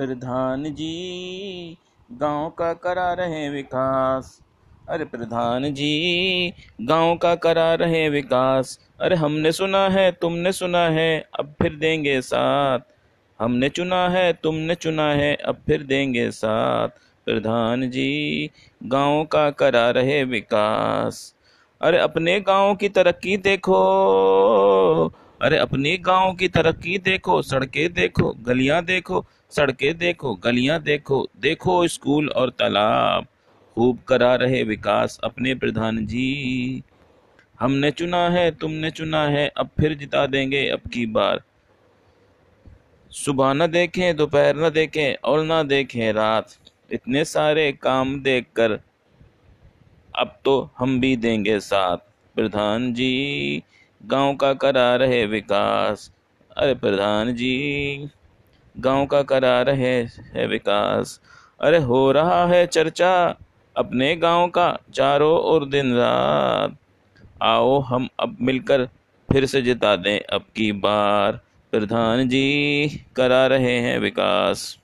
प्रधान जी, गाँव का करा रहे विकास। अरे प्रधान जी, गाँव का करा रहे विकास। अरे हमने सुना है, तुमने सुना है, अब फिर देंगे साथ। हमने चुना है, तुमने चुना है, अब फिर देंगे साथ। प्रधान जी, गाँव का करा रहे विकास। अरे अपने गाँव की तरक्की देखो। अरे अपने गाँव की तरक्की देखो, सड़कें देखो, गलियाँ देखो, सड़कें देखो, गलियाँ देखो देखो स्कूल और तालाब। खूब करा रहे विकास अपने प्रधान जी। हमने चुना है, तुमने चुना है, अब फिर जिता देंगे अब की बार। सुबह न देखें, दोपहर न देखें, और न देखें रात। इतने सारे काम देखकर अब तो हम भी देंगे साथ। प्रधान जी गाँव का करा रहे विकास। अरे प्रधान जी, गाँव का करा रहे है विकास। अरे हो रहा है चर्चा, अपने गाँव का चारों ओर दिन रात। आओ हम अब मिलकर फिर से जिता दें अब की बार। प्रधान जी, करा रहे हैं विकास।